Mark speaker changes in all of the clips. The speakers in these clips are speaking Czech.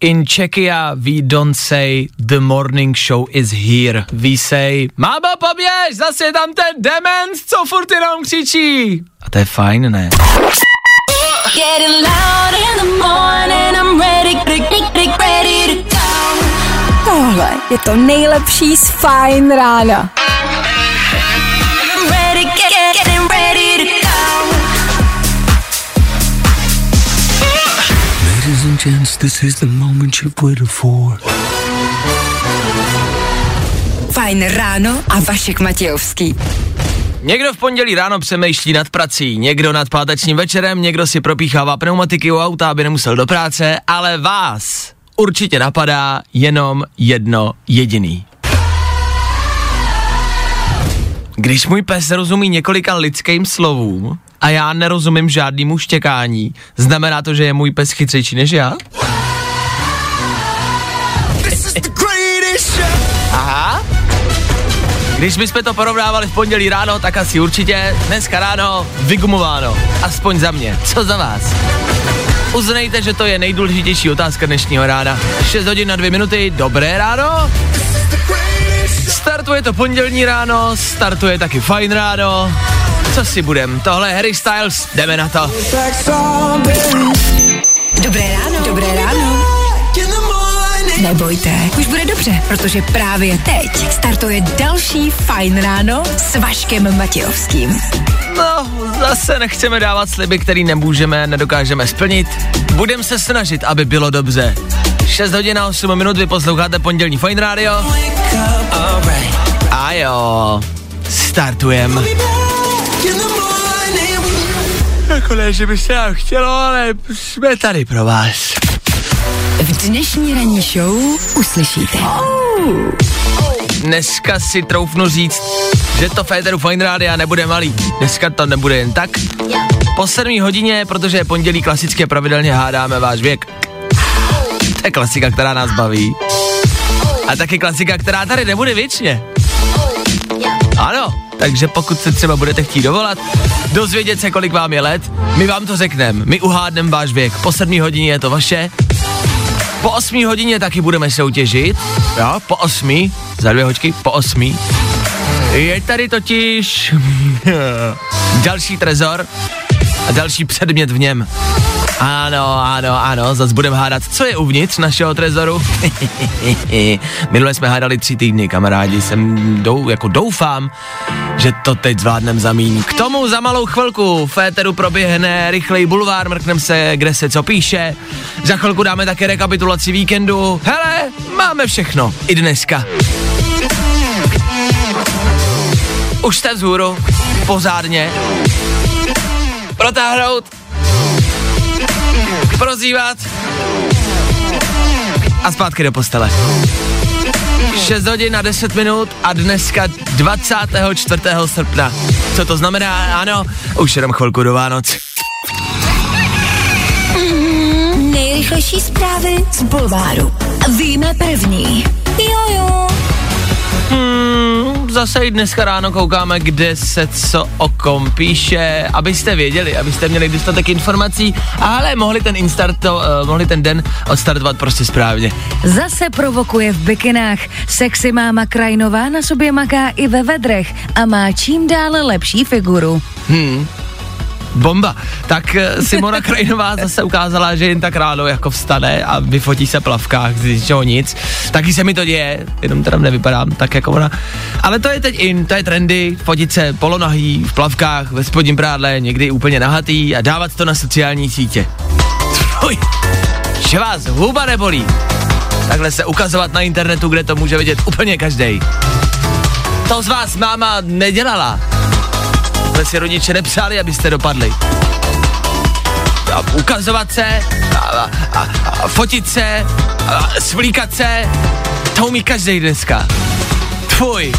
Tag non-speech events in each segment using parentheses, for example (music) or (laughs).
Speaker 1: In Czechia, we don't say the morning show is here. We say, máma, poběž, zase je tam ten dement, co furt jenom křičí. A to je fajn, ne?
Speaker 2: Tohle je to nejlepší z Fine rána.
Speaker 3: Gents, this is the moment you've waited for.
Speaker 2: Fajn ráno a Vašek Matějovský.
Speaker 1: Někdo v pondělí ráno přemýšlí nad prací, někdo nad pátečním večerem, někdo si propíchává pneumatiky u auta, aby nemusel do práce, ale vás určitě napadá jenom jedno jediný. Když můj pes rozumí několika lidským slovům a já nerozumím žádnému štěkání, znamená to, že je můj pes chytřejší než já? Aha. Když bychom to porovnávali v pondělí ráno, tak asi určitě dneska ráno vygumováno. Aspoň za mě. Co za vás? Uznejte, že to je nejdůležitější otázka dnešního rána. 6 hodin na 2 minuty, dobré ráno. Startuje to pondělní ráno, startuje taky fajn ráno. Co si budem? Tohle je Harry Styles, jdeme na to.
Speaker 2: Dobré ráno. Dobré ráno. Nebojte, už bude dobře, protože právě teď startuje další Fajn ráno s Vaškem Matějovským.
Speaker 1: No, zase nechceme dávat sliby, který nemůžeme, nedokážeme splnit. Budeme se snažit, aby bylo dobře. 6 hodin a 8 minut, vy posloucháte pondělní Fine Radio. A jo, startujem. Jako ne, že by se nám chtělo, ale jsme tady pro vás.
Speaker 2: V dnešní ranní show uslyšíte.
Speaker 1: Dneska si troufnu říct, že to Féteru Fine Rádia nebude malý. Dneska to nebude jen tak. Po 7 hodině, protože je pondělí klasicky pravidelně hádáme váš věk. To je klasika, která nás baví. A taky klasika, která tady nebude věčně. Ano, takže pokud se třeba budete chtít dovolat, dozvědět se, kolik vám je let, my vám to řekneme, my uhádneme váš věk. Po 7 hodině je to vaše, po 8 hodině taky budeme soutěžit, jo, po 8, za dvě hoďky, po 8. Je tady totiž (laughs) další trezor a další předmět v něm. Ano, ano, ano, zase budeme hádat, co je uvnitř našeho trezoru. (laughs) Minule jsme hádali tři týdny, kamarádi, jsem dou, jako doufám, že to teď zvládnem zamíň. K tomu za malou chvilku v éteru proběhne rychlej bulvár, mrknem se, kde se co píše. Za chvilku dáme také rekapitulaci víkendu. Hele, máme všechno, i dneska. Už jste vzhůru, pořádně. Protáhnout, prozývat a zpátky do postele. 6 hodin a 10 minut a dneska 24. srpna. Co to znamená? Ano, už jenom chvilku do Vánoc.
Speaker 2: Nejrychlejší zprávy z Bulváru. Víme první. Jojo.
Speaker 1: Hmm, zase i dneska ráno koukáme, kde se co o kom píše, abyste věděli, abyste měli dostatek informací, ale mohli ten instart, to, uh, mohli ten den odstartovat prostě správně.
Speaker 4: Zase provokuje v bikinách. Sexy máma Krajnová na sobě maká i ve vedrech a má čím dále lepší figuru.
Speaker 1: Hmm. Bomba. Tak eh, Simona Krajinová zase ukázala, že jen tak ráno jako vstane a vyfotí se plavkách z ničeho nic. Taky se mi to děje, jenom teda nevypadám tak jako ona. Ale to je teď in, to je trendy, fotit se polonahý, v plavkách, ve spodním prádle, někdy úplně nahatý a dávat to na sociální sítě. Fuj, že vás huba nebolí. Takhle se ukazovat na internetu, kde to může vidět úplně každý. To z vás máma nedělala. Tohle si rodiče nepřáli, abyste dopadli. A ukazovat se, a, a, a, a fotit se, a svlíkat se, to umí každý dneska. Tvoj.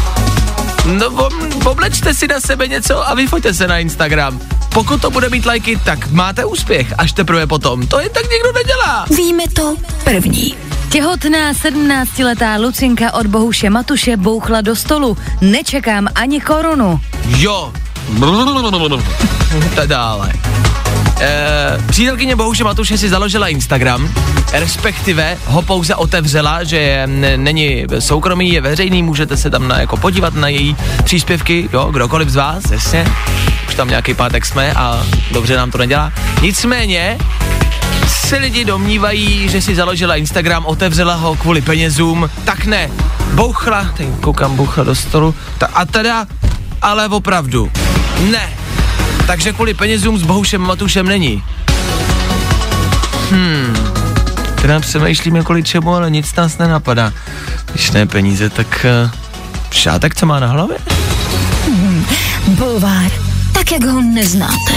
Speaker 1: No, ob- oblečte si na sebe něco a vyfoťte se na Instagram. Pokud to bude mít lajky, tak máte úspěch, až teprve potom. To je tak někdo nedělá.
Speaker 2: Víme to první.
Speaker 4: Těhotná 17-letá Lucinka od Bohuše Matuše bouchla do stolu. Nečekám ani korunu.
Speaker 1: Jo. To dále. E, přítelkyně Bohuše Matuše si založila Instagram, respektive ho pouze otevřela, že n- není soukromý, je veřejný, můžete se tam na, jako podívat na její příspěvky, jo, kdokoliv z vás, jasně, už tam nějaký pátek jsme a dobře nám to nedělá. Nicméně, se lidi domnívají, že si založila Instagram, otevřela ho kvůli penězům, tak ne, bouchla, teď koukám, bouchla do stolu, ta, a teda, ale opravdu, ne, takže kvůli penězům s Bohušem Matušem není. Hmm, teda přemýšlíme kvůli čemu, ale nic nás nenapadá. Když ne peníze, tak uh, šátek, co má na hlavě?
Speaker 2: Bulvár, tak jak ho neznáte.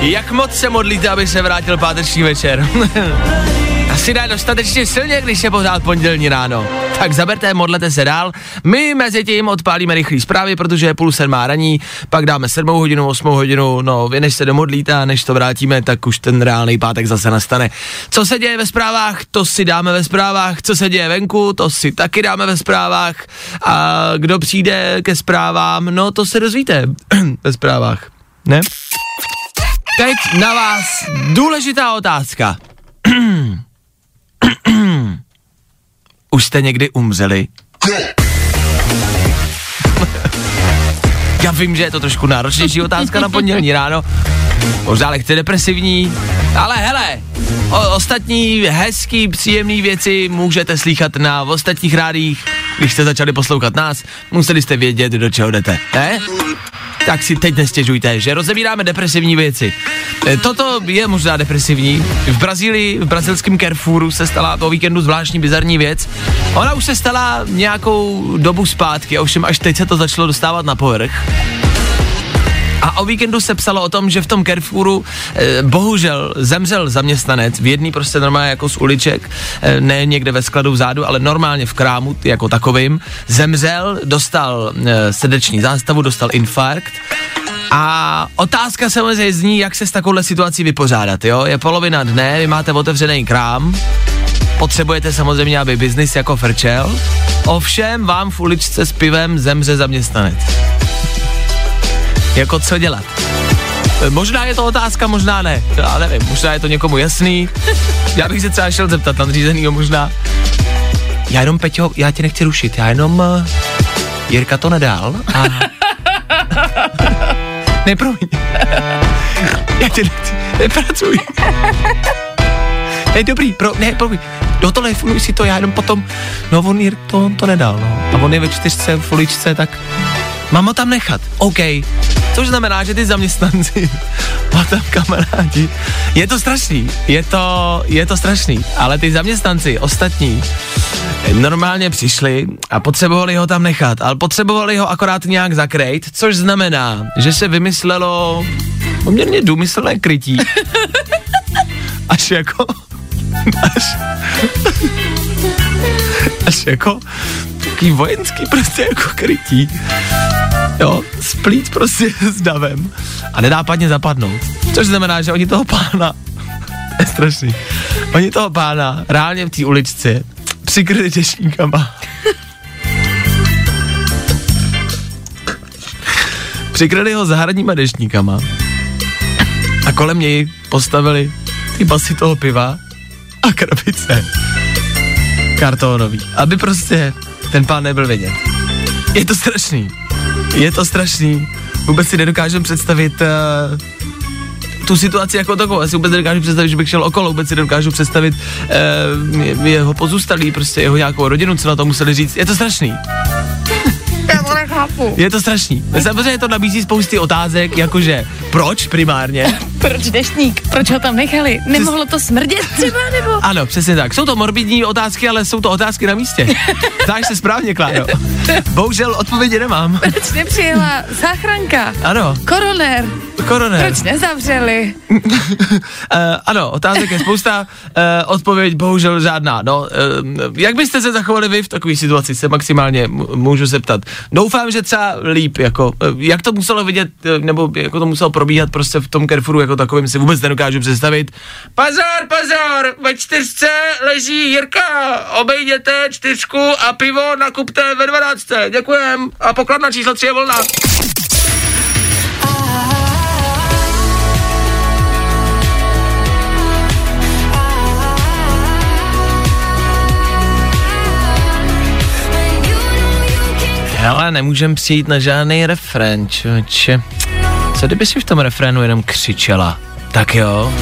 Speaker 1: Jak moc se modlíte, aby se vrátil páteční večer? (laughs) Asi ne dostatečně silně, když je pořád pondělní ráno. Tak zaberte, modlete se dál. My mezi tím odpálíme rychlý zprávy, protože je půl sedmá raní, pak dáme sedmou hodinu, osmou hodinu, no vy než se domodlíte a než to vrátíme, tak už ten reálný pátek zase nastane. Co se děje ve zprávách, to si dáme ve zprávách, co se děje venku, to si taky dáme ve zprávách a kdo přijde ke zprávám, no to se dozvíte (clears throat) ve zprávách, ne? Teď na vás důležitá otázka. (clears throat) Už jste někdy umřeli? Já vím, že je to trošku náročnější otázka na pondělní ráno. Možná lehce depresivní, ale hele, o, ostatní hezký, příjemný věci můžete slychat na ostatních rádích. Když jste začali poslouchat nás, museli jste vědět, do čeho jdete, ne? Tak si teď nestěžujte, že rozebíráme depresivní věci. E, Toto je možná depresivní. V Brazílii, v brazilském Carrefouru se stala po víkendu zvláštní bizarní věc. Ona už se stala nějakou dobu zpátky, ovšem až teď se to začalo dostávat na povrch. A o víkendu se psalo o tom, že v tom Carrefouru eh, bohužel zemřel zaměstnanec v jedný prostě normálně jako z uliček, eh, ne někde ve skladu vzadu, ale normálně v krámu jako takovým. Zemřel, dostal eh, srdeční zástavu, dostal infarkt. A otázka samozřejmě zní, jak se s takovouhle situací vypořádat, jo? Je polovina dne, vy máte otevřený krám, potřebujete samozřejmě, aby biznis jako frčel, ovšem vám v uličce s pivem zemře zaměstnanec jako co dělat. E, Možná je to otázka, možná ne. Já nevím, možná je to někomu jasný. Já bych se třeba šel zeptat nadřízenýho možná. Já jenom, Peťo, já tě nechci rušit, já jenom... Uh, Jirka to nedal a... (laughs) ne, promiň. (laughs) já tě nechci, nepracuj. (laughs) ne, dobrý, pro, ne, promiň. Do telefonuj si to, já jenom potom... No, on Jirk to, on to nedal, no. A on je ve čtyřce v uličce, tak... Mám ho tam nechat, OK. Což znamená, že ty zaměstnanci (laughs) a tam kamarádi, je to strašný, je to, je to strašný, ale ty zaměstnanci ostatní normálně přišli a potřebovali ho tam nechat, ale potřebovali ho akorát nějak zakrejt, což znamená, že se vymyslelo poměrně důmyslné krytí. (laughs) Až jako, až, až jako takový vojenský prostě jako krytí. Jo, splít prostě (laughs) s davem a nenápadně zapadnout. Což znamená, že oni toho pána, (laughs) je strašný, oni toho pána reálně v té uličce přikryli dešníkama. (laughs) Přikryli ho zahradníma dešníkama a kolem něj postavili ty basy toho piva a krabice kartónový, aby prostě ten pán nebyl vidět. Je to strašný. Je to strašný. Vůbec si nedokážu představit uh, tu situaci jako takovou. Já si vůbec nedokážu představit, že bych šel okolo, vůbec si nedokážu představit uh, jeho pozůstalý, prostě jeho nějakou rodinu, co na to museli říct. Je to strašný.
Speaker 4: Nechápu.
Speaker 1: Je to strašný. Samozřejmě to nabízí spousty otázek, jakože proč primárně? (laughs)
Speaker 4: Proč deštník? Proč ho tam nechali? Nemohlo to smrdět třeba, nebo? (laughs)
Speaker 1: Ano, přesně tak. Jsou to morbidní otázky, ale jsou to otázky na místě. (laughs) Znáš se správně, Kláro. Bohužel odpovědi nemám.
Speaker 4: Proč nepřijela záchranka?
Speaker 1: Ano,
Speaker 4: Koroner?
Speaker 1: koroner.
Speaker 4: Proč nezavřeli?
Speaker 1: Uh, ano, otázek je spousta, uh, odpověď bohužel žádná. No, uh, jak byste se zachovali vy v takové situaci, se maximálně m- můžu zeptat. Doufám, že třeba líp, jako, uh, jak to muselo vidět, uh, nebo jako to muselo probíhat prostě v tom Carrefouru jako takovým si vůbec nedokážu představit. Pozor, pozor, ve čtyřce leží Jirka, obejděte čtyřku a pivo nakupte ve 12. Děkujem. A pokladna číslo 3 je volná. Hele, nemůžem přijít na žádný refrén, člověče. Co kdyby si v tom refrénu jenom křičela? Tak jo.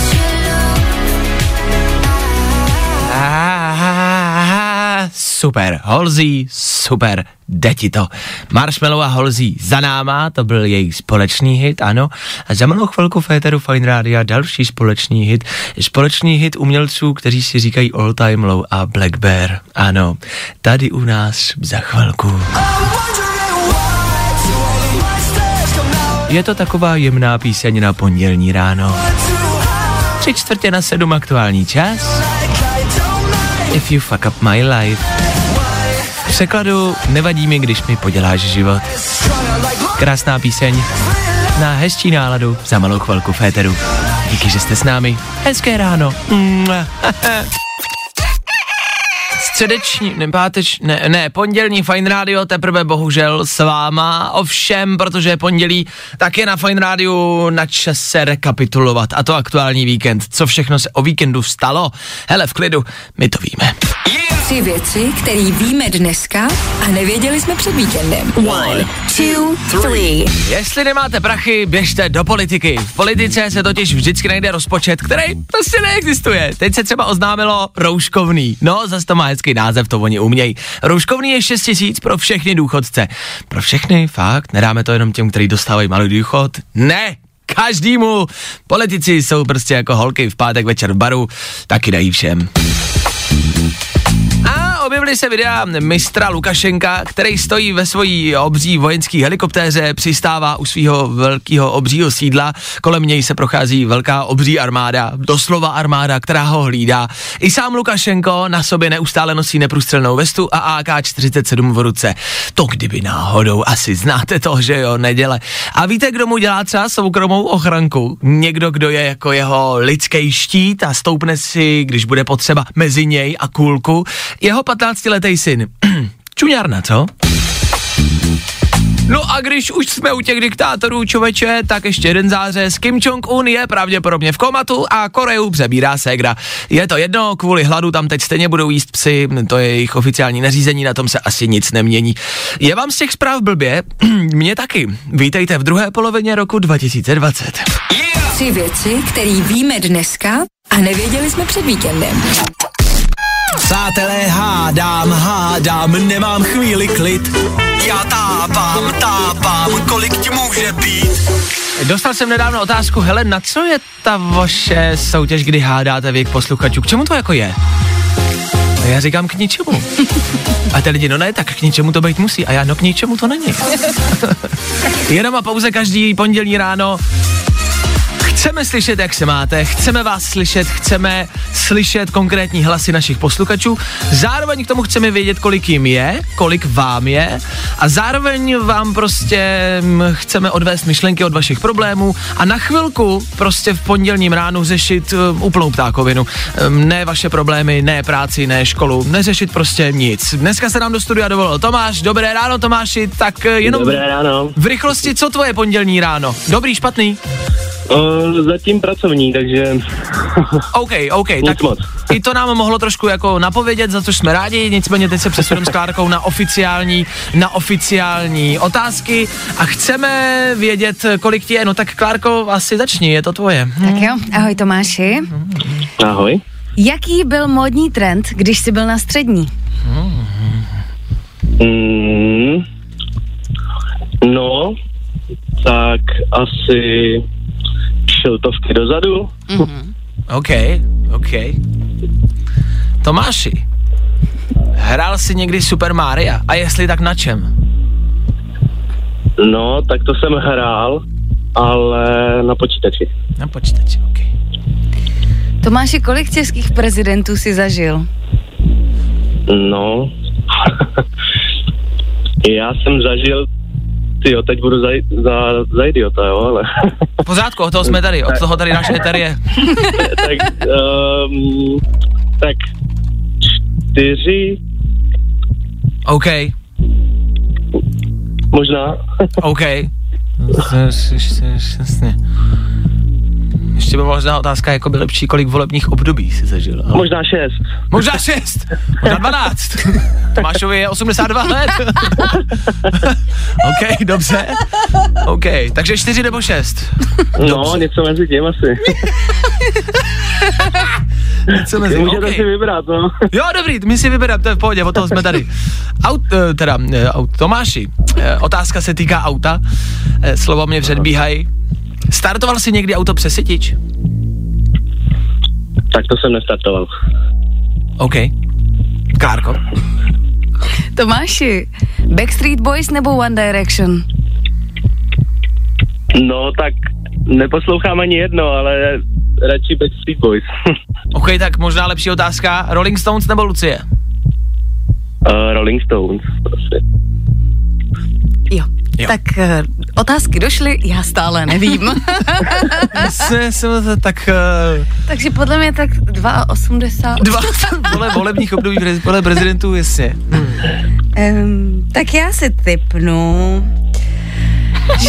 Speaker 1: Super, Holzí, super, jde ti to. Marshmallow a Holzí za náma, to byl jejich společný hit, ano. A za malou chvilku Féteru Fine Radio další společný hit, společný hit umělců, kteří si říkají All Time Low a Black Bear. Ano, tady u nás za chvilku. Je to taková jemná píseň na pondělní ráno. Tři čtvrtě na sedm aktuální čas. If you fuck up my life. V překladu nevadí mi, když mi poděláš život. Krásná píseň na hezčí náladu za malou chvilku féteru. Díky, že jste s námi. Hezké ráno. (laughs) středeční, ne, páteč, ne, ne, pondělní Fine Radio teprve bohužel s váma, ovšem, protože je pondělí, tak je na Fine Radio na čase rekapitulovat a to aktuální víkend. Co všechno se o víkendu stalo? Hele, v klidu, my to víme.
Speaker 2: Tři věci, které víme dneska a nevěděli jsme před víkendem. One, two, three.
Speaker 1: Jestli nemáte prachy, běžte do politiky. V politice se totiž vždycky najde rozpočet, který prostě neexistuje. Teď se třeba oznámilo rouškovný. No, zase to má hezký název, to oni umějí. Rouškovný je 6 tisíc pro všechny důchodce. Pro všechny, fakt, nedáme to jenom těm, kteří dostávají malý důchod? Ne, každému. Politici jsou prostě jako holky v pátek večer v baru, taky dají všem. Objevily se videa mistra Lukašenka, který stojí ve svojí obří vojenské helikoptéře, přistává u svého velkého obřího sídla, kolem něj se prochází velká obří armáda, doslova armáda, která ho hlídá. I sám Lukašenko na sobě neustále nosí neprůstřelnou vestu a AK-47 v ruce. To kdyby náhodou, asi znáte to, že jo, neděle. A víte, kdo mu dělá třeba soukromou ochranku? Někdo, kdo je jako jeho lidský štít a stoupne si, když bude potřeba, mezi něj a kůlku. Jeho 15-letý syn. (clears throat) Čuňárna, co? No a když už jsme u těch diktátorů, čověče, tak ještě jeden zářez. Kim Jong-un je pravděpodobně v komatu a Koreu přebírá ségra. Je to jedno, kvůli hladu tam teď stejně budou jíst psy, to je jejich oficiální nařízení, na tom se asi nic nemění. Je vám z těch zpráv blbě? (clears throat) Mně taky. Vítejte v druhé polovině roku 2020.
Speaker 2: Tři věci, které víme dneska a nevěděli jsme před víkendem.
Speaker 3: Přátelé, hádám, hádám, nemám chvíli klid. Já tápám, tápám, kolik ti může být.
Speaker 1: Dostal jsem nedávno otázku, hele, na co je ta vaše soutěž, kdy hádáte věk posluchačů? K čemu to jako je? A já říkám k ničemu. (laughs) A ty lidi, no ne, tak k ničemu to být musí. A já, no k ničemu to není. (laughs) Jenom a pouze každý pondělí ráno Chceme slyšet, jak se máte, chceme vás slyšet, chceme slyšet konkrétní hlasy našich posluchačů, zároveň k tomu chceme vědět, kolik jim je, kolik vám je a zároveň vám prostě mm, chceme odvést myšlenky od vašich problémů a na chvilku prostě v pondělním ránu řešit um, úplnou ptákovinu. Um, ne vaše problémy, ne práci, ne školu, neřešit prostě nic. Dneska se nám do studia dovolil Tomáš, dobré ráno Tomáši, tak uh, jenom
Speaker 5: Dobré ráno.
Speaker 1: v rychlosti, co tvoje pondělní ráno? Dobrý, špatný?
Speaker 5: Uh, zatím pracovní, takže (laughs)
Speaker 1: OK, OK,
Speaker 5: Nic
Speaker 1: tak
Speaker 5: moc.
Speaker 1: i to nám mohlo trošku jako napovědět, za což jsme rádi, nicméně teď se přesuneme s Klárkou na oficiální, na oficiální otázky a chceme vědět, kolik ti je, no tak Klárko, asi začni, je to tvoje. Hm.
Speaker 4: Tak jo, ahoj Tomáši.
Speaker 5: ahoj.
Speaker 4: Jaký byl módní trend, když jsi byl na střední?
Speaker 5: Mm, no, tak asi šiltovky dozadu.
Speaker 1: OK, OK. Tomáši, hrál jsi někdy Super Mario? A jestli tak na čem?
Speaker 5: No, tak to jsem hrál, ale na počítači.
Speaker 1: Na počítači, OK.
Speaker 4: Tomáši, kolik českých prezidentů si zažil?
Speaker 5: No, (laughs) já jsem zažil, ty jo, teď budu za, za, za idiota, jo, ale
Speaker 1: pořádku, od toho jsme tady, od toho tady náš eter je.
Speaker 5: tak, um, tak čtyři,
Speaker 1: OK,
Speaker 5: možná.
Speaker 1: OK. Jasně. Ještě by možná otázka, jako by lepší, kolik volebních období si zažil. Ale...
Speaker 5: Možná šest.
Speaker 1: Možná 6, možná 12. (laughs) Tomášovi je 82 let. OK, dobře. OK, takže 4 nebo 6.
Speaker 5: No, něco mezi tím asi.
Speaker 1: Co mezi,
Speaker 5: Můžete
Speaker 1: okay.
Speaker 5: si vybrat, no.
Speaker 1: Jo, dobrý, my si vybereme, to je v pohodě, o toho jsme tady. Aut, eh, teda, eh, aut, Tomáši, eh, otázka se týká auta, slova mě předbíhají. Startoval jsi někdy auto přesytič?
Speaker 5: Tak to jsem nestartoval.
Speaker 1: OK. Klárko?
Speaker 4: Tomáši, Backstreet Boys nebo One Direction?
Speaker 5: No, tak neposlouchám ani jedno, ale radši Backstreet Boys. (laughs)
Speaker 1: OK, tak možná lepší otázka. Rolling Stones nebo Lucie?
Speaker 5: uh, Rolling Stones, prostě.
Speaker 4: Jo.
Speaker 1: Jo.
Speaker 4: Tak uh, otázky došly, já stále nevím. (laughs)
Speaker 1: Se, se, tak uh,
Speaker 4: Takže podle mě tak 2,80.
Speaker 1: dva vole, (laughs) volebních období podle prezidentů, jasně. Hmm.
Speaker 4: Um, tak já si typnu,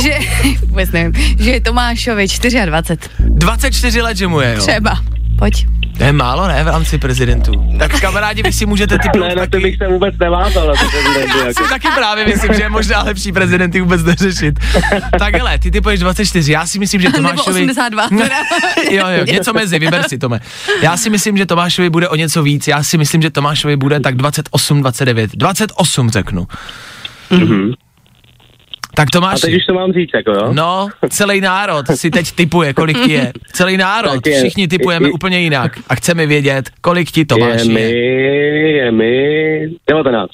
Speaker 4: že, (laughs) vůbec nevím, že je Tomášovi 24.
Speaker 1: 24 let, že mu je, jo.
Speaker 4: Třeba. Pojď.
Speaker 1: To je málo, ne, v rámci prezidentů. Tak kamarádi, vy si můžete typnout
Speaker 5: Ne, na to
Speaker 1: taky.
Speaker 5: bych se vůbec nevázal, to (laughs)
Speaker 1: Já
Speaker 5: jako.
Speaker 1: si taky právě myslím, že je možná lepší prezidenty vůbec neřešit. Tak hele, ty typuješ 24, já si myslím, že
Speaker 4: Nebo
Speaker 1: Tomášovi...
Speaker 4: 82. teda. (laughs)
Speaker 1: jo, jo, něco mezi, vyber si Tome. Já si myslím, že Tomášovi bude o něco víc, já si myslím, že Tomášovi bude tak 28, 29, 28 řeknu.
Speaker 5: Mhm.
Speaker 1: Tak
Speaker 5: A
Speaker 1: Tomáši,
Speaker 5: teď už to mám říct, jako jo?
Speaker 1: no, celý národ si teď typuje, kolik ti je. Celý národ,
Speaker 5: je.
Speaker 1: všichni typujeme
Speaker 5: i-
Speaker 1: úplně jinak a chceme vědět, kolik ti Tomáši
Speaker 5: je mi,
Speaker 1: je.
Speaker 5: je mi 19.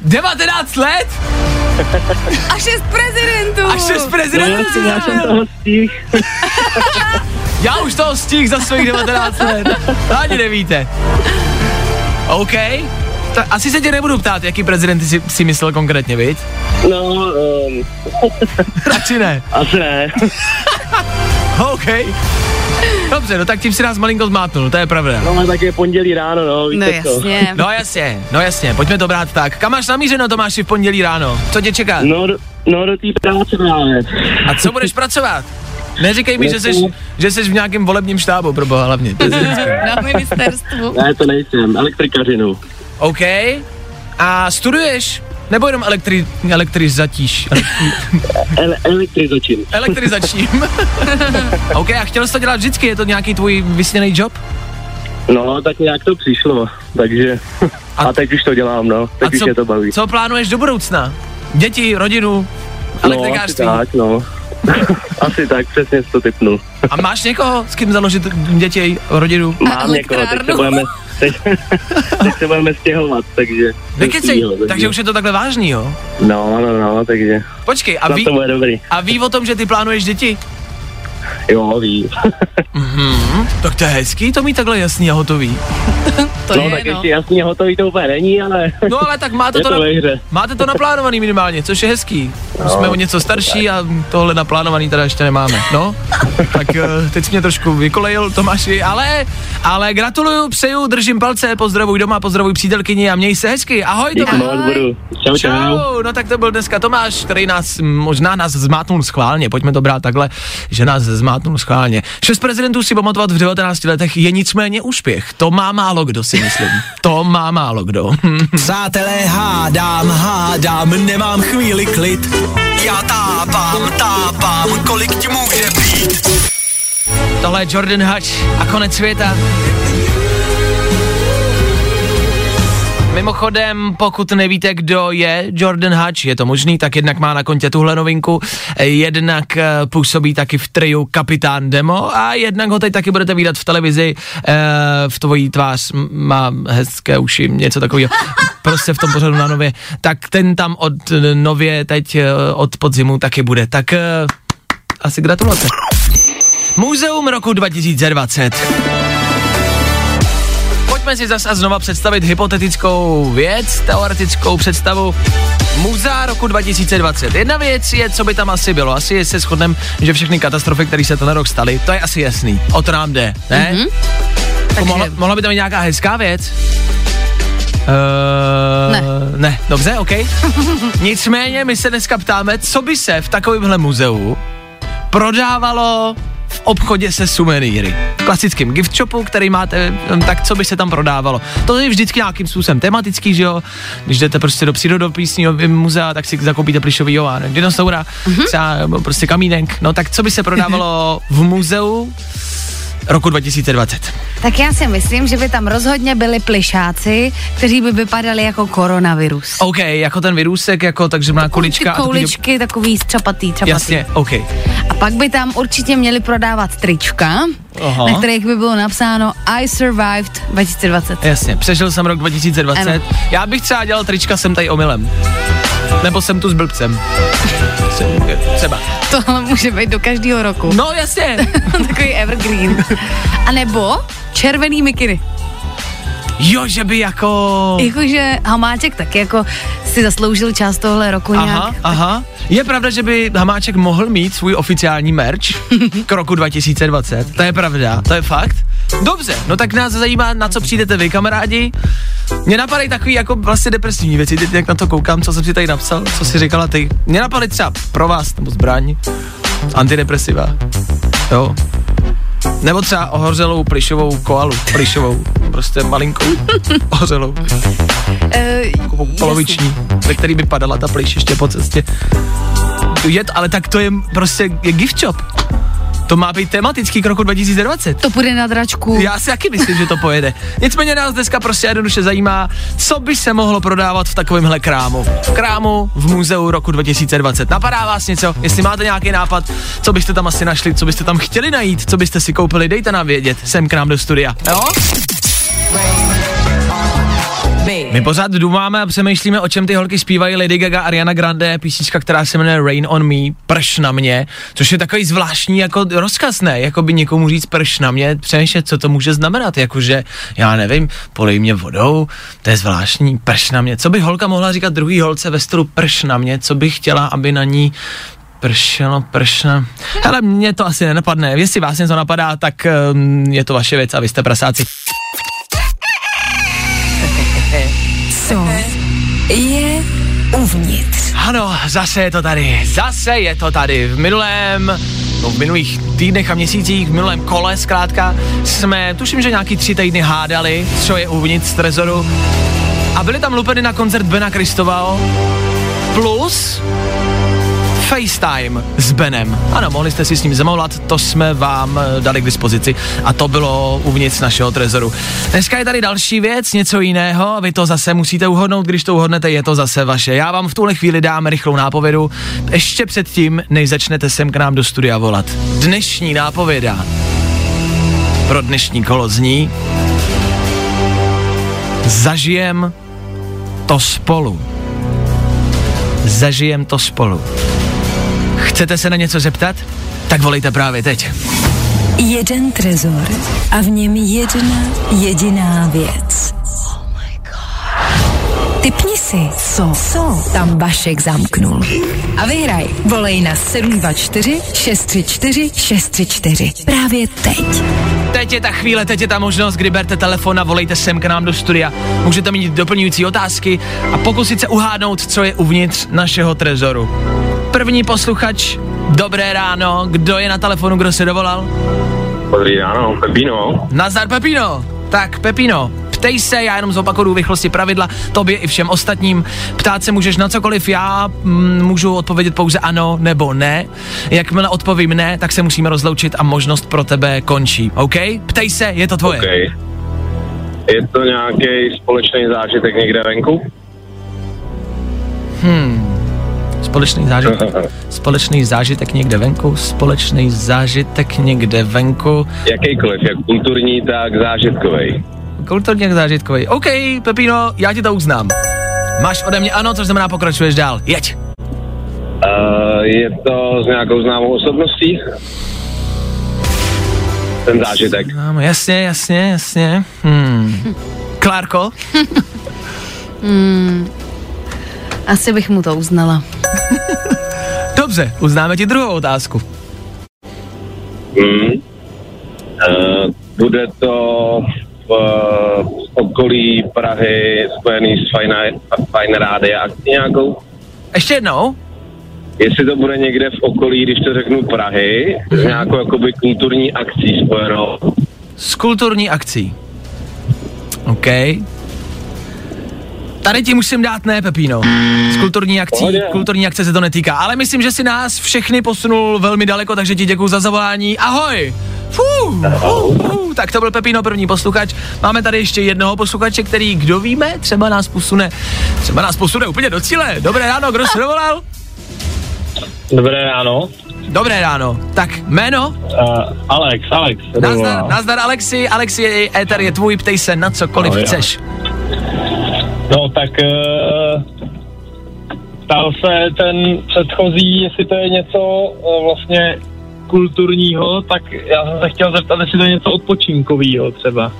Speaker 1: 19 let
Speaker 4: A šest prezidentů.
Speaker 1: a 6
Speaker 5: No,
Speaker 1: prezidentů
Speaker 5: já,
Speaker 1: si
Speaker 5: jsem- já jsem toho stih. (laughs)
Speaker 1: Já už toho stih za svých 19 let. Ani nevíte. OK. Tak asi se tě nebudu ptát, jaký prezidenty si, si myslel konkrétně, viď?
Speaker 5: No, um, (laughs)
Speaker 1: Radši ne.
Speaker 5: asi ne. (laughs)
Speaker 1: OK. Dobře, no tak tím si nás malinko zmátnul, to je pravda.
Speaker 5: No, ale tak je pondělí ráno, no, víte
Speaker 4: No jasně. (laughs)
Speaker 1: No jasně, no jasně, pojďme to brát tak. Kam máš namířeno, Tomáši, v pondělí ráno? Co tě čeká?
Speaker 5: No, do- no do té práce právě.
Speaker 1: A co budeš pracovat? Neříkej mi, že jsi,
Speaker 5: Nechci.
Speaker 1: že jsi v nějakém volebním štábu, pro boha hlavně.
Speaker 4: Na ministerstvu.
Speaker 5: Ne, to nejsem, elektrikařinu.
Speaker 1: OK. A studuješ? Nebo jenom elektri, elektrizatíš? (laughs)
Speaker 5: Ele-.
Speaker 1: Elektrizačním. (laughs) OK, a chtěl jsi to dělat vždycky? Je to nějaký tvůj vysněný job?
Speaker 5: No, tak nějak to přišlo, takže...
Speaker 1: A-
Speaker 5: A, teď už to dělám, no. Teď už je to baví.
Speaker 1: co plánuješ do budoucna? Děti, rodinu,
Speaker 5: no, asi
Speaker 1: elektrikářství?
Speaker 5: tak, no. asi tak, (laughs) přesně to typnul.
Speaker 1: A máš někoho, s kým založit děti, rodinu?
Speaker 5: Mám někoho, teď se budeme, (laughs) teď, teď se budeme stěhovat, takže...
Speaker 1: Nekecej,
Speaker 5: takže-
Speaker 1: takže už je to takhle vážný, jo?
Speaker 5: No, no, no, takže
Speaker 1: Počkej, a
Speaker 5: a
Speaker 1: ví,
Speaker 5: to bude dobrý.
Speaker 1: a ví o tom, že ty plánuješ děti?
Speaker 5: Jo, ví. (laughs)
Speaker 1: Mhm, tak to je hezký to mít takhle jasný a hotový. (laughs)
Speaker 4: To
Speaker 5: no,
Speaker 4: je,
Speaker 5: tak
Speaker 4: no.
Speaker 5: ještě jasně hotový to úplně není, ale (laughs)
Speaker 1: No ale tak máte to,
Speaker 5: to
Speaker 1: na, máte to naplánovaný minimálně, což je hezký. No, Jsme o něco starší a tohle naplánovaný teda ještě nemáme. No, tak eh, teď mě trošku vykolejil Tomáši, ale, ale gratuluju, přeju, držím palce, pozdravuj doma, pozdravuj přítelkyni a měj se hezky. Ahoj
Speaker 5: Díky
Speaker 1: Tomáš.
Speaker 5: Čau, čau.
Speaker 1: Čau, no tak to byl dneska Tomáš, který nás, možná nás zmátnul schválně, pojďme to brát takhle, že nás zmátnul schválně. Šest prezidentů si pamatovat v 19 letech je nicméně úspěch. To má málo kdo si myslím. To má málo kdo. (laughs)
Speaker 3: Přátelé, hádám, hádám, nemám chvíli klid. Já tápám, tápám, kolik ti může být.
Speaker 1: Tohle je Jordan Hutch a konec světa. Mimochodem, pokud nevíte, kdo je Jordan Hutch, je to možný, tak jednak má na kontě tuhle novinku, jednak eh, působí taky v triu Kapitán Demo a jednak ho teď taky budete vidět v televizi, eh, v tvojí tvář. Má hezké uši, něco takového, (laughs) prostě v tom pořadu na nově, tak ten tam od eh, nově teď od podzimu taky bude, tak asi gratulace. Muzeum roku 2020. Pojďme si zase znova představit hypotetickou věc, teoretickou představu Muzea roku 2020. Jedna věc je, co by tam asi bylo. Asi se shodneme, že všechny katastrofy, které se ten rok staly, to je asi jasný. O to nám jde, ne? Mm-hmm.
Speaker 4: Takže-
Speaker 1: Mohla, mohla by tam být nějaká hezká věc? Uh,
Speaker 4: Ne.
Speaker 1: Ne, dobře, OK. (laughs) Nicméně my se dneska ptáme, co by se v takovémhle muzeu prodávalo v obchodě se suvenýry. V klasickém gift shopu, který máte, hm, tak co by se tam prodávalo. To je vždycky nějakým způsobem tematický, že jo? Když jdete prostě do přírodopisního muzea, tak si zakoupíte plišový jo, dinosaura, mm-hmm. třeba prostě kamínek. No tak co by se prodávalo v muzeu roku 2020?
Speaker 4: Tak já si myslím, že by tam rozhodně byli plišáci, kteří by vypadali jako koronavirus.
Speaker 1: OK, jako ten virusek, jako takže má kulička.
Speaker 4: Ty kouličky, takový střapatý, třapatý.
Speaker 1: Jasně, OK.
Speaker 4: A pak by tam určitě měli prodávat trička, Aha. na kterých by bylo napsáno I survived 2020.
Speaker 1: Jasně, přežil jsem rok 2020. Ano. Já bych třeba dělal trička sem tady omylem. Nebo jsem tu s blbcem. Třeba.
Speaker 4: To může být do každého roku.
Speaker 1: No jasně. (laughs)
Speaker 4: Takový evergreen. A nebo červený mikiny.
Speaker 1: Jo, že by jako...
Speaker 4: Jakože Hamáček tak jako si zasloužil část tohle roku
Speaker 1: aha,
Speaker 4: nějak.
Speaker 1: Aha, Je pravda, že by Hamáček mohl mít svůj oficiální merch (laughs) k roku 2020. To je pravda, to je fakt. Dobře, no tak nás zajímá, na co přijdete vy, kamarádi. Mě napadají takový jako vlastně depresivní věci, teď jak na to koukám, co jsem si tady napsal, co si říkala ty. Mě napadaly třeba pro vás, nebo zbraň, antidepresiva, jo. Nebo třeba ohořelou plišovou koalu, plišovou, prostě malinkou (laughs) ohořelou. Uh, poloviční, ve který by padala ta pliš ještě po cestě. Je, ale tak to je prostě je gift shop. To má být tematický k roku 2020.
Speaker 4: To půjde na dračku.
Speaker 1: Já si taky myslím, že to pojede. Nicméně nás dneska prostě jednoduše zajímá, co by se mohlo prodávat v takovémhle krámu. V krámu v muzeu roku 2020. Napadá vás něco? Jestli máte nějaký nápad, co byste tam asi našli, co byste tam chtěli najít, co byste si koupili, dejte nám vědět sem k nám do studia. Jo? My pořád dumáme a přemýšlíme, o čem ty holky zpívají Lady Gaga, Ariana Grande, písnička, která se jmenuje Rain on Me, prš na mě, což je takový zvláštní jako rozkaz, ne? Jako by někomu říct prš na mě, přemýšlet, co to může znamenat, jakože, já nevím, polej mě vodou, to je zvláštní, prš na mě. Co by holka mohla říkat druhý holce ve stylu prš na mě, co by chtěla, aby na ní pršelo, pršna. Ale mě to asi nenapadne. Jestli vás něco napadá, tak um, je to vaše věc a vy jste prasáci.
Speaker 2: Co je uvnitř?
Speaker 1: Ano, zase je to tady, zase je to tady. V minulém, no v minulých týdnech a měsících, v minulém kole zkrátka, jsme, tuším, že nějaký tři týdny hádali, co je uvnitř trezoru. A byli tam lupeny na koncert Bena Kristoval, plus FaceTime s Benem. Ano, mohli jste si s ním zamoulat, to jsme vám eh, dali k dispozici a to bylo uvnitř našeho trezoru. Dneska je tady další věc, něco jiného vy to zase musíte uhodnout, když to uhodnete, je to zase vaše. Já vám v tuhle chvíli dám rychlou nápovědu, ještě předtím, než začnete sem k nám do studia volat. Dnešní nápověda pro dnešní kolo zní Zažijem to spolu. Zažijem to spolu. Chcete se na něco zeptat? Tak volejte právě teď.
Speaker 2: Jeden trezor a v něm jedna jediná věc. Typni si, co, co tam Vašek zamknul. A vyhraj. Volej na 724 634 634. Právě teď.
Speaker 1: Teď je ta chvíle, teď je ta možnost, kdy berte telefon a volejte sem k nám do studia. Můžete mít doplňující otázky a pokusit se uhádnout, co je uvnitř našeho trezoru. První posluchač, dobré ráno, kdo je na telefonu, kdo se dovolal?
Speaker 5: Dobrý ráno, Pepino.
Speaker 1: Nazdar Pepino. Tak Pepino, ptej se, já jenom zopakuju rychlosti pravidla, tobě i všem ostatním. Ptát se můžeš na cokoliv, já mm, můžu odpovědět pouze ano nebo ne. Jakmile odpovím ne, tak se musíme rozloučit a možnost pro tebe končí. OK? Ptej se, je to tvoje.
Speaker 5: Okay. Je to nějaký společný zážitek někde venku?
Speaker 1: Hmm. Společný zážitek, (laughs) společný zážitek někde venku, společný zážitek někde venku.
Speaker 5: Jakýkoliv, jak kulturní, tak zážitkový.
Speaker 1: Kulturní jak zážitkový. OK, Pepino, já ti to uznám. Máš ode mě ano, což znamená pokračuješ dál. Jeď.
Speaker 5: Uh, je to s nějakou známou osobností? Ten zážitek.
Speaker 1: No, jasně, jasně, jasně. Hmm. Klárko? (laughs)
Speaker 4: Hmm. Asi bych mu to uznala.
Speaker 1: Dobře, uznáme ti druhou otázku.
Speaker 5: Hmm. Uh, bude to v, v okolí Prahy spojený s Fine, Rády akcí nějakou?
Speaker 1: Ještě jednou?
Speaker 5: jestli to bude někde v okolí, když to řeknu Prahy, s nějakou jakoby kulturní akcí spojenou.
Speaker 1: S kulturní akcí. OK. Tady ti musím dát ne, Pepíno. S kulturní akcí,
Speaker 5: Pohodě.
Speaker 1: kulturní akce se to netýká, ale myslím, že si nás všechny posunul velmi daleko, takže ti děkuji za zavolání. Ahoj! Fuh, fuh, fuh. Tak to byl Pepíno, první posluchač. Máme tady ještě jednoho posluchače, který, kdo víme, třeba nás posune, třeba nás posune úplně do cíle. Dobré ráno, kdo se dovolal?
Speaker 5: Dobré ráno.
Speaker 1: Dobré ráno. Tak jméno?
Speaker 5: Uh, Alex, Alex.
Speaker 1: Nazdar, nazdar Alexi, Alexi, éter je tvůj, ptej se na cokoliv
Speaker 5: No,
Speaker 1: chceš.
Speaker 5: No tak uh, ptal se ten předchozí, jestli to je něco uh, vlastně kulturního, tak já jsem se chtěl zeptat, jestli to je něco odpočinkového třeba.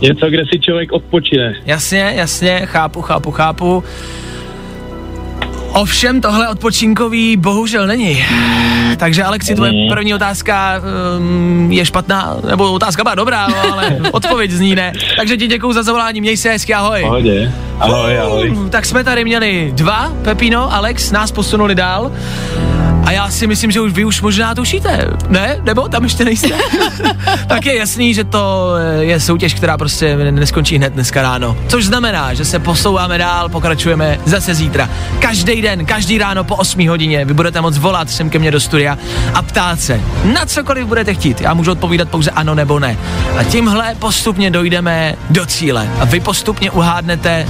Speaker 5: Něco, kde si člověk odpočine.
Speaker 1: Jasně, jasně, chápu, chápu, chápu. Ovšem tohle odpočinkový bohužel není. Takže Alexi, tvoje první otázka um, je špatná, nebo otázka byla dobrá, no, ale (laughs) odpověď zní ne. Takže ti děkuju za zavolání, měj se hezky, ahoj.
Speaker 5: Pohodě. Ahoj, ahoj.
Speaker 1: Tak jsme tady měli dva, Pepino, Alex, nás posunuli dál. A já si myslím, že už vy už možná tušíte, ne? Nebo tam ještě nejste? (laughs) tak je jasný, že to eh, je soutěž, která prostě neskončí hned dneska ráno. Což znamená, že se posouváme dál, pokračujeme zase zítra. Každý den, každý ráno po 8 hodině vy budete moc volat sem ke mně do studia a ptát se, na cokoliv budete chtít. Já můžu odpovídat pouze ano nebo ne. A tímhle postupně dojdeme do cíle. A vy postupně uhádnete,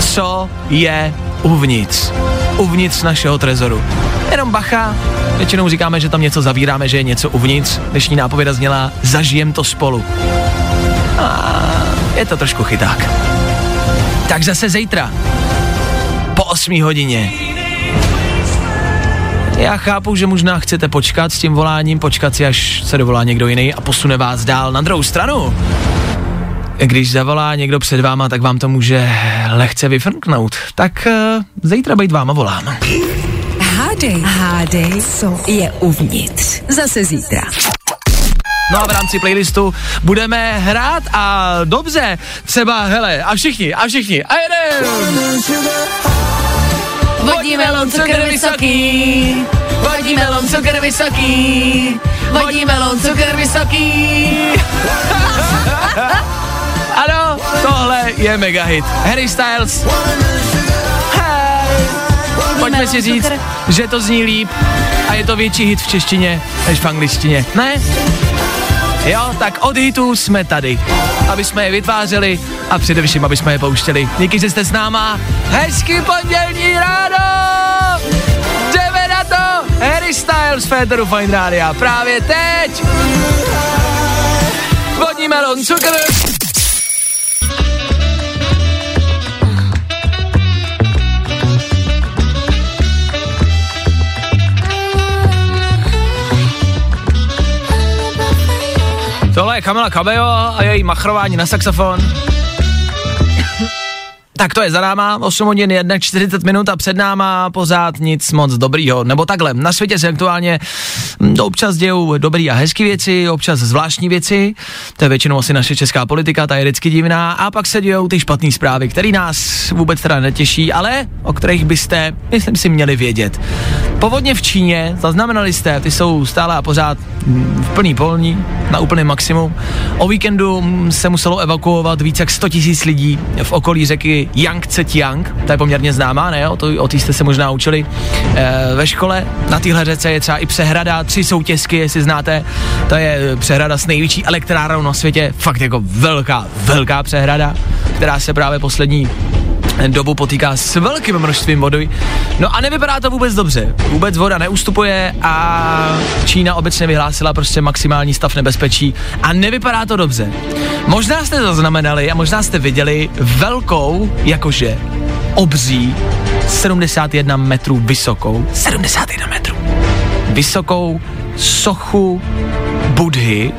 Speaker 1: co je uvnitř. Uvnitř našeho trezoru. Jenom bacha, většinou říkáme, že tam něco zavíráme, že je něco uvnitř. Dnešní nápověda zněla, zažijem to spolu. A je to trošku chyták. Tak zase zítra. Po 8 hodině. Já chápu, že možná chcete počkat s tím voláním, počkat si, až se dovolá někdo jiný a posune vás dál na druhou stranu. Když zavolá někdo před váma, tak vám to může lehce vyfrknout. Tak uh, zítra být váma volám.
Speaker 2: Hádej, hádej, co je uvnitř. Zase zítra.
Speaker 1: No a v rámci playlistu budeme hrát a dobře, třeba, hele, a všichni, a všichni, a jedem! Vodní melon, cukr vysoký, vodní melon, cukr vysoký, vodní melon, cukr vysoký. (laughs) ano, tohle je mega hit. Harry Styles. Hey. Pojďme si říct, že to zní líp a je to větší hit v češtině než v angličtině. Ne? Jo, tak od hitů jsme tady, aby jsme je vytvářeli a především, aby jsme je pouštěli. Díky, že jste s náma. Hezký pondělní ráno! Jdeme na to! Harry Styles, Féteru Fine Rádia. Právě teď! Vodní melon, cukr! Tohle je Kamila Cabello a její machrování na saxofon. Tak to je za náma, 8 hodin 1, 40 minut a před náma pořád nic moc dobrýho. Nebo takhle, na světě se aktuálně hm, občas dějou dobrý a hezký věci, občas zvláštní věci, to je většinou asi naše česká politika, ta je vždycky divná, a pak se dějou ty špatné zprávy, které nás vůbec teda netěší, ale o kterých byste, myslím si, měli vědět. Povodně v Číně, zaznamenali jste, ty jsou stále a pořád hm, v plný polní, na úplný maximum. O víkendu hm, se muselo evakuovat více jak 100 tisíc lidí v okolí řeky Yangtze Tiang, to je poměrně známá, ne? O, to, o té jste se možná učili e, ve škole. Na téhle řece je třeba i přehrada, tři soutězky, jestli znáte. To je přehrada s největší elektrárnou na světě, fakt jako velká, velká přehrada, která se právě poslední dobu potýká s velkým množstvím vody. No a nevypadá to vůbec dobře. Vůbec voda neustupuje a Čína obecně vyhlásila prostě maximální stav nebezpečí a nevypadá to dobře. Možná jste zaznamenali a možná jste viděli velkou, jakože obří, 71 metrů vysokou, 71 metrů vysokou sochu Budhy.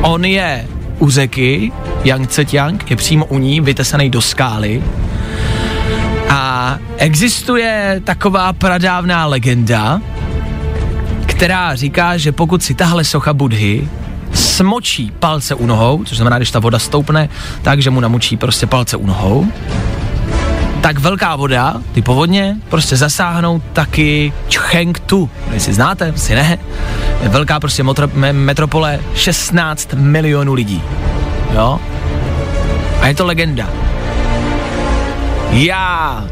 Speaker 1: On je u řeky, Yangtze Tiang, je přímo u ní, vytesaný do skály. A existuje taková pradávná legenda, která říká, že pokud si tahle socha Budhy smočí palce u nohou, což znamená, když ta voda stoupne, takže mu namočí prostě palce u nohou, tak velká voda, ty povodně, prostě zasáhnou taky Chengtu. Jestli znáte, si ne. Je velká prostě motro, me, metropole, 16 milionů lidí. Jo? A je to legenda. Já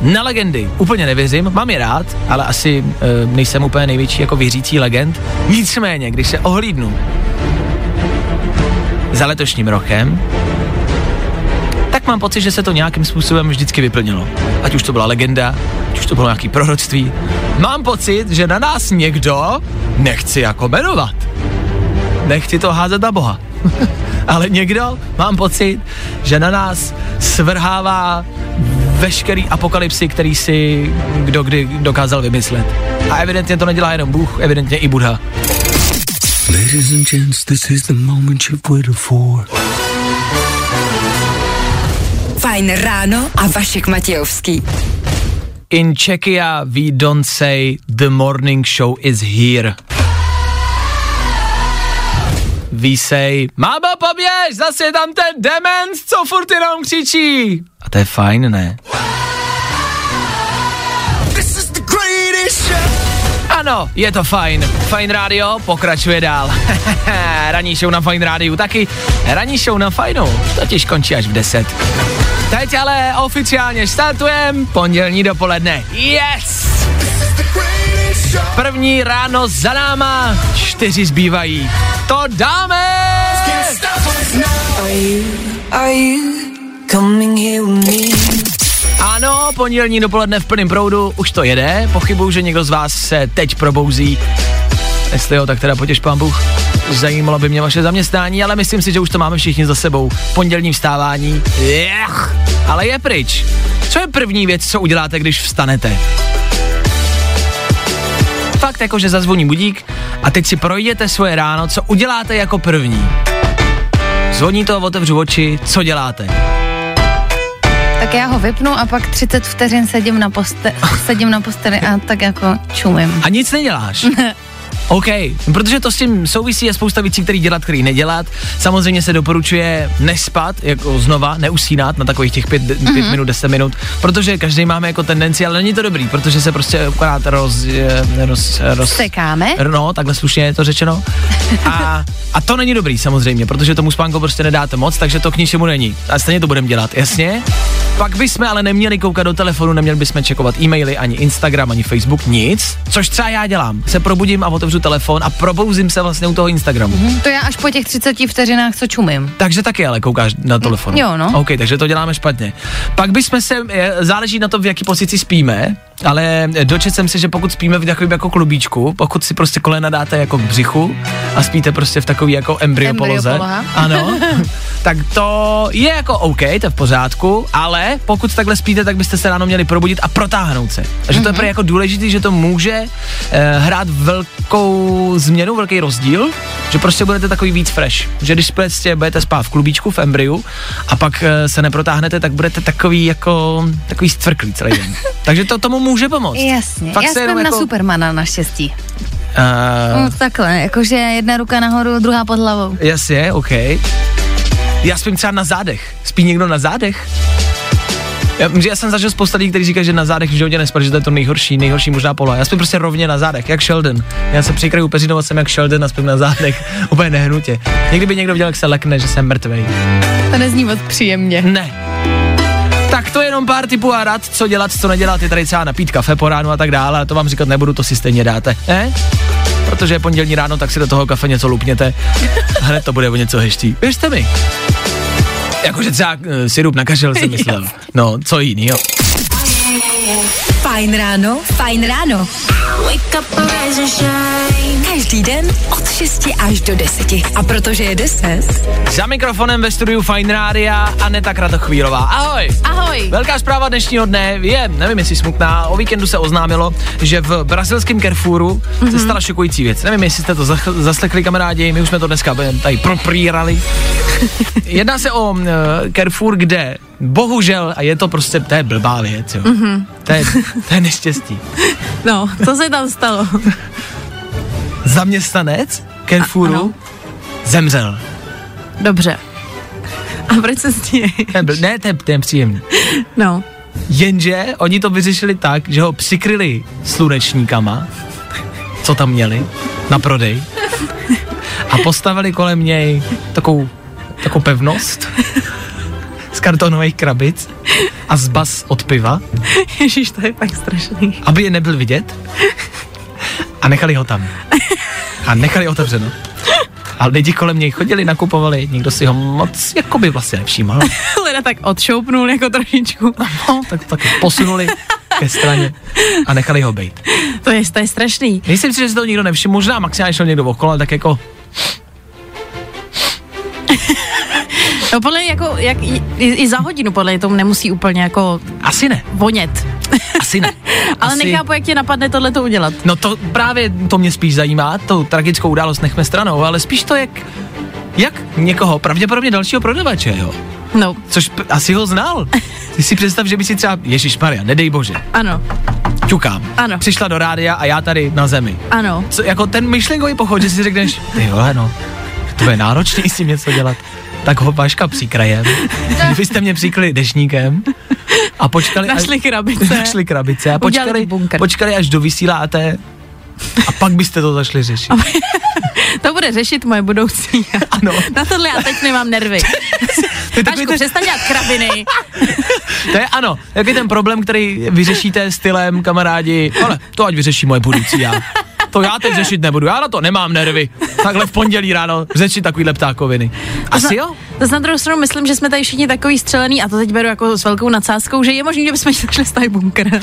Speaker 1: na legendy úplně nevěřím, mám je rád, ale asi e, nejsem úplně největší jako věřící legend. Nicméně, když se ohlídnu za letošním rokem, tak mám pocit, že se to nějakým způsobem vždycky vyplnilo. Ať už to byla legenda, ať už to bylo nějaký proroctví. Mám pocit, že na nás někdo, nechci jako jmenovat, nechci to házet na boha, (laughs) ale někdo, mám pocit, že na nás svrhává veškerý apokalypsy, který si kdo kdy dokázal vymyslet. A evidentně to nedělá jenom Bůh, evidentně i Buddha.
Speaker 3: Ladies and gents, this is the moment you've waited for.
Speaker 2: Fajn ráno a Vašek Matějovský.
Speaker 1: In Czechia we don't say the morning show is here. We say, máma poběž, zase je tam ten dement, co furt jenom křičí. A to je fajn, ne?
Speaker 3: This
Speaker 1: Ano, je to fajn. Fajn rádio pokračuje dál. (laughs) Ranní show na Fajn rádiu taky. Ranní show na Fajnu totiž končí až v 10. Teď ale oficiálně startujem pondělní dopoledne. Yes! První ráno za náma, čtyři zbývají. To dáme! Ano, pondělní dopoledne v plném proudu, už to jede. Pochybuju, že někdo z vás se teď probouzí. Jestli jo, tak teda potěž pán Bůh. Zajímalo by mě vaše zaměstnání, ale myslím si, že už to máme všichni za sebou. Pondělní vstávání. Jech, ale je pryč. Co je první věc, co uděláte, když vstanete? Fakt jako, že zazvoní budík a teď si projděte svoje ráno, co uděláte jako první. Zvoní to, otevřu oči, co děláte?
Speaker 4: Tak já ho vypnu a pak 30 vteřin sedím na, poste- sedím na posteli a tak jako čumím.
Speaker 1: A nic neděláš. (laughs) OK, protože to s tím souvisí je spousta věcí, které dělat, který nedělat. Samozřejmě se doporučuje nespat, jako znova, neusínat na takových těch pět, pět
Speaker 4: Mhm.
Speaker 1: mm-hmm. minut, deset minut, protože každý máme jako tendenci, ale není to dobrý, protože se prostě akorát roz, eh, roz, roz,
Speaker 4: Sekáme?
Speaker 1: No, takhle slušně je to řečeno. A, a to není dobrý samozřejmě, protože tomu spánku prostě nedáte moc, takže to k ničemu není. A stejně to budeme dělat, jasně? Pak bychom ale neměli koukat do telefonu, neměli bychom čekovat e-maily, ani Instagram, ani Facebook, nic. Což třeba já dělám. Se probudím a otevřu telefon a probouzím se vlastně u toho Instagramu.
Speaker 4: Hm, To já až po těch 30 vteřinách, co čumím.
Speaker 1: Takže taky ale koukáš na telefon.
Speaker 4: Jo, no.
Speaker 1: OK, takže to děláme špatně. Pak bychom se, záleží na to, v jaký pozici spíme, ale dočet jsem si, že pokud spíme v takovém jako klubíčku, pokud si prostě kolena dáte jako k břichu a spíte prostě v takový jako embryo poloze,
Speaker 4: Embryopoloha.
Speaker 1: ano, (laughs) tak to je jako OK, to je v pořádku, ale pokud takhle spíte, tak byste se ráno měli probudit a protáhnout se. A že to je
Speaker 4: Mhm.
Speaker 1: jako důležité, že to může eh, hrát velkou změnu, velký rozdíl, že prostě budete takový víc fresh. Že když prostě budete spát v klubíčku, v embryu a pak eh, se neprotáhnete, tak budete takový jako takový stvrklý celý den. (laughs) Takže to tomu může pomoct.
Speaker 4: Jasně,
Speaker 1: Fakt
Speaker 4: já
Speaker 1: se
Speaker 4: jsem na
Speaker 1: jako-
Speaker 4: Supermana naštěstí.
Speaker 1: Uh,
Speaker 4: No, takhle, jakože jedna ruka nahoru, druhá pod hlavou.
Speaker 1: jasně, OK. Já spím třeba na zádech. Spí někdo na zádech? Já, že já jsem zažil spousta lidí, kteří říkají, že na zádech v životě nespat, že to je to nejhorší, nejhorší možná poloha. Já spím prostě rovně na zádech, jak Sheldon. Já se přikraju peřinou jsem jak Sheldon a spím na zádech, (laughs) úplně nehnutě. Někdy by někdo viděl, jak se lekne, že jsem mrtvej.
Speaker 4: To nezní moc příjemně.
Speaker 1: Ne. Tak to je jenom pár typů a rad, co dělat, co nedělat, je tady třeba napít kafe po ránu a tak dále, ale to vám říkat nebudu, to si stejně dáte, ne? Protože je pondělní ráno, tak si do toho kafe něco lupněte, hned to bude o něco heští. Věřte mi. Jakože třeba uh, sirup na kašel jsem myslel. No, co jinýho.
Speaker 2: Fajn ráno, fajn ráno. Každý den od 6 až do 10. A protože je 10,
Speaker 1: Za mikrofonem ve studiu Fine Rádia Aneta Kratochvílová. Ahoj!
Speaker 4: Ahoj.
Speaker 1: Velká zpráva dnešního dne je, nevím jestli smutná, o víkendu se oznámilo, že v brazilském Carrefouru mm-hmm. se stala šokující věc. Nevím, jestli jste to zach- zaslechli kamarádi, my už jsme to dneska tady proprírali. (laughs) Jedná se o uh, Carrefour, kde bohužel, a je to prostě, to je blbá věc, jo. Mm-hmm. To, je, to je neštěstí. (laughs)
Speaker 4: No, co se tam stalo? (laughs)
Speaker 1: Zaměstnanec Carrefouru zemřel.
Speaker 4: Dobře. A proč se
Speaker 1: je bl- ne, to je, to je příjemné.
Speaker 4: No.
Speaker 1: Jenže oni to vyřešili tak, že ho přikryli slunečníkama, co tam měli, na prodej. A postavili kolem něj takovou, takovou pevnost z kartonových krabic a zbas od piva,
Speaker 6: Ježíš, to je fakt strašný.
Speaker 1: aby je nebyl vidět. A nechali ho tam. A nechali otevřeno. A lidi kolem něj chodili, nakupovali, nikdo si ho moc jako by vlastně nevšímal. (laughs)
Speaker 6: Leda tak odšoupnul jako trošičku.
Speaker 1: No, tak, tak posunuli ke straně a nechali ho být.
Speaker 6: To je, to je strašný.
Speaker 1: Myslím si, že si to nikdo nevšiml, možná maximálně šel někdo okolo, ale tak jako
Speaker 6: No podle mě jako, jak, i, i, za hodinu podle mě tomu nemusí úplně jako
Speaker 1: asi ne,
Speaker 6: vonět. (laughs)
Speaker 1: asi ne.
Speaker 6: Ale
Speaker 1: asi,
Speaker 6: nechápu, jak tě napadne tohle to udělat.
Speaker 1: No to právě to mě spíš zajímá, tu tragickou událost nechme stranou, ale spíš to jak, jak někoho, pravděpodobně dalšího prodavače, jo.
Speaker 6: No,
Speaker 1: Což p- asi ho znal. Ty si představ, že by si třeba, Ježíš Maria, nedej bože,
Speaker 6: ano,
Speaker 1: ťukám.
Speaker 6: Ano.
Speaker 1: Přišla do rádia a já tady na zemi.
Speaker 6: ano.
Speaker 1: Co, jako ten myšlenkový pochod, že si řekneš, ty vole, no, to je náročný s tím něco dělat. Tak ho Vaška příkrajem. Kdybyste (laughs) mě příkli dešníkem a počkali,
Speaker 6: Našli
Speaker 1: až,
Speaker 6: krabice. (laughs)
Speaker 1: našli krabice a počkali, počkali, až dovysíláte a pak byste to zašli řešit. (laughs)
Speaker 6: To bude řešit moje budoucí.
Speaker 1: Ano.
Speaker 6: Na tohle já teď nemám nervy. Vašku,
Speaker 1: ten,
Speaker 6: přestaň dělat krabiny.
Speaker 1: to je ano, jak je ten problém, který vyřešíte stylem, kamarádi, ale to ať vyřeší moje budoucí já. To já teď řešit nebudu, já na to nemám nervy. Takhle v pondělí ráno řešit takovýhle ptákoviny. Asi jo?
Speaker 6: To na druhou stranu myslím, že jsme tady všichni takový střelený a to teď beru jako s velkou nadsázkou, že je možné, že bychom začali stavit bunkr.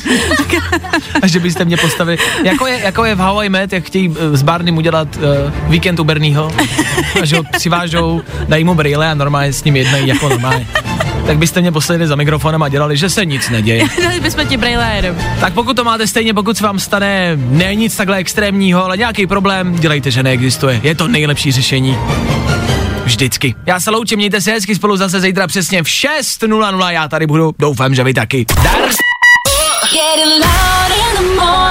Speaker 1: A že byste mě postavili, jako je, jako je v Hawaii Med, jak chtějí eh, s Barney udělat uh, víkend u Bernieho, a že ho přivážou, dají mu brýle a normálně s ním jednají jako normálně. Tak byste mě poslali za mikrofonem a dělali, že se nic neděje. (laughs)
Speaker 6: Dali bychom ti brejle jenom.
Speaker 1: Tak pokud to máte stejně, pokud se vám stane ne nic takhle extrémního, ale nějaký problém, dělejte, že neexistuje. Je to nejlepší řešení. Vždycky. Já se loučím, mějte se hezky spolu zase zítra přesně v 6.00. Já tady budu, doufám, že vy taky. Dar!
Speaker 7: Getting loud in the morning,